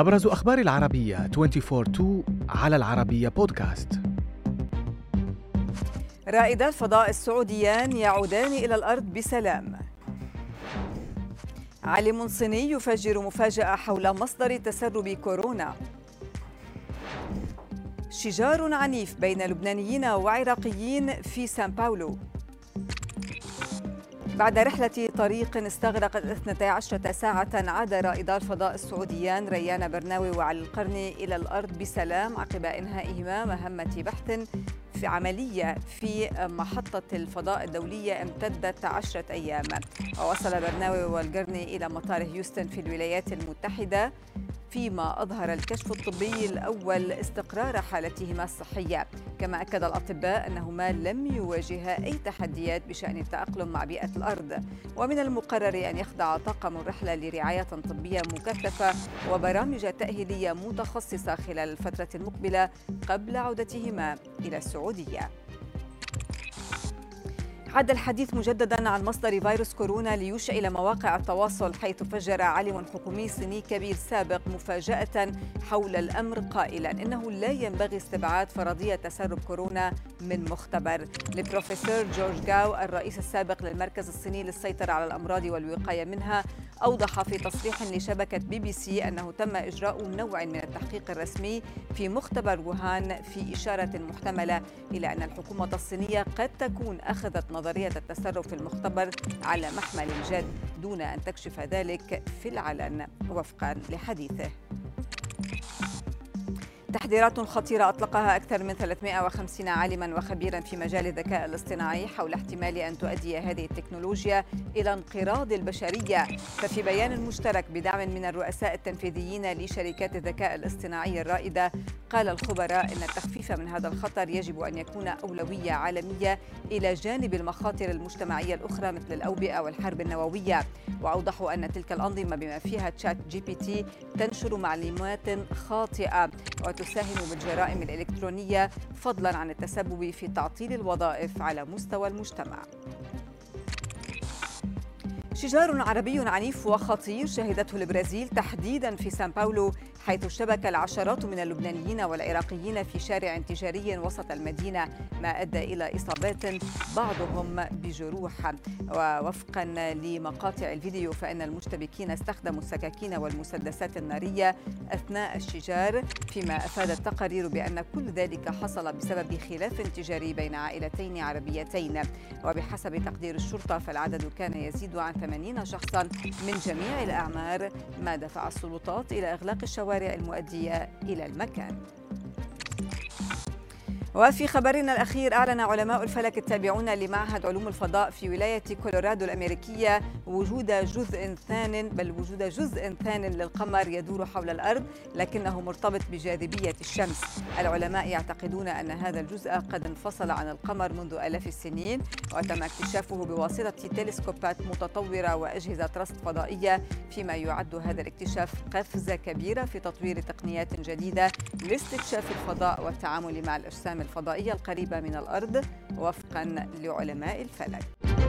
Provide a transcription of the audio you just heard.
أبرز أخبار العربية 24 على العربية بودكاست. رائدا الفضاء السعوديان يعودان إلى الأرض بسلام. عالم صيني يفجر مفاجأة حول مصدر تسرب كورونا. شجار عنيف بين لبنانيين وعراقيين في سان باولو. بعد رحلة طريق استغرقت 12 ساعة عاد رائدا الفضاء السعوديان ريان برناوي وعلي القرني إلى الأرض بسلام عقب إنهائهما مهمة بحث في عملية في محطة الفضاء الدولية امتدت عشرة أيام. ووصل برناوي والقرني إلى مطار هيوستن في الولايات المتحدة فيما أظهر الكشف الطبي الأول استقرار حالتهما الصحية. كما أكد الأطباء أنهما لم يواجها أي تحديات بشأن التأقلم مع بيئة الأرض. ومن المقرر أن يخضع طاقم الرحلة لرعاية طبية مكثفة وبرامج تأهيلية متخصصة خلال الفترة المقبلة قبل عودتهما إلى السعودية Bom dia. عاد الحديث مجددا عن مصدر فيروس كورونا ليشعل مواقع التواصل حيث فجر عالم حكومي صيني كبير سابق مفاجأة حول الأمر قائلا إنه لا ينبغي استبعاد فرضية تسرب كورونا من مختبر. البروفيسور جورج جاو الرئيس السابق للمركز الصيني للسيطرة على الأمراض والوقاية منها أوضح في تصريح لشبكة بي بي سي أنه تم إجراء نوع من التحقيق الرسمي في مختبر ووهان في إشارة محتملة إلى أن الحكومة الصينية قد تكون أخذت نظرية التسرب في المختبر على محمل جد دون أن تكشف ذلك في العلن وفقا لحديثه. تحذيرات خطيرة أطلقها أكثر من 350 عالما وخبيرا في مجال الذكاء الاصطناعي حول احتمال أن تؤدي هذه التكنولوجيا إلى انقراض البشرية. ففي بيان مشترك بدعم من الرؤساء التنفيذيين لشركات الذكاء الاصطناعي الرائدة قال الخبراء أن التخفيف من هذا الخطر يجب أن يكون أولوية عالمية إلى جانب المخاطر المجتمعية الأخرى مثل الأوبئة والحرب النووية. وأوضحوا أن تلك الأنظمة بما فيها تشات جي بي تي تنشر معلومات خاطئة. وتساهم بالجرائم الإلكترونية فضلا عن التسبب في تعطيل الوظائف على مستوى المجتمع. شجار عربي عنيف وخطير شهدته البرازيل تحديدا في سان باولو حيث اشتبك العشرات من اللبنانيين والعراقيين في شارع تجاري وسط المدينة ما أدى إلى إصابات بعضهم بجروح. ووفقا لمقاطع الفيديو فإن المشتبكين استخدموا السكاكين والمسدسات النارية أثناء الشجار فيما أفادت تقارير بأن كل ذلك حصل بسبب خلاف تجاري بين عائلتين عربيتين. وبحسب تقدير الشرطة فالعدد كان يزيد عن 80 شخصا من جميع الأعمار ما دفع السلطات إلى إغلاق الشوارع المؤدية إلى المكان. وفي خبرنا الأخير أعلن علماء الفلك التابعون لمعهد علوم الفضاء في ولاية كولورادو الأمريكية وجود جزء ثان بل وجود جزء ثان للقمر يدور حول الأرض لكنه مرتبط بجاذبية الشمس. العلماء يعتقدون أن هذا الجزء قد انفصل عن القمر منذ آلاف السنين. وتم اكتشافه بواسطة تلسكوبات متطورة وأجهزة رصد فضائية فيما يعد هذا الاكتشاف قفزة كبيرة في تطوير تقنيات جديدة لاستكشاف الفضاء والتعامل مع الأجسام الفضائية القريبة من الأرض وفقا لعلماء الفلك.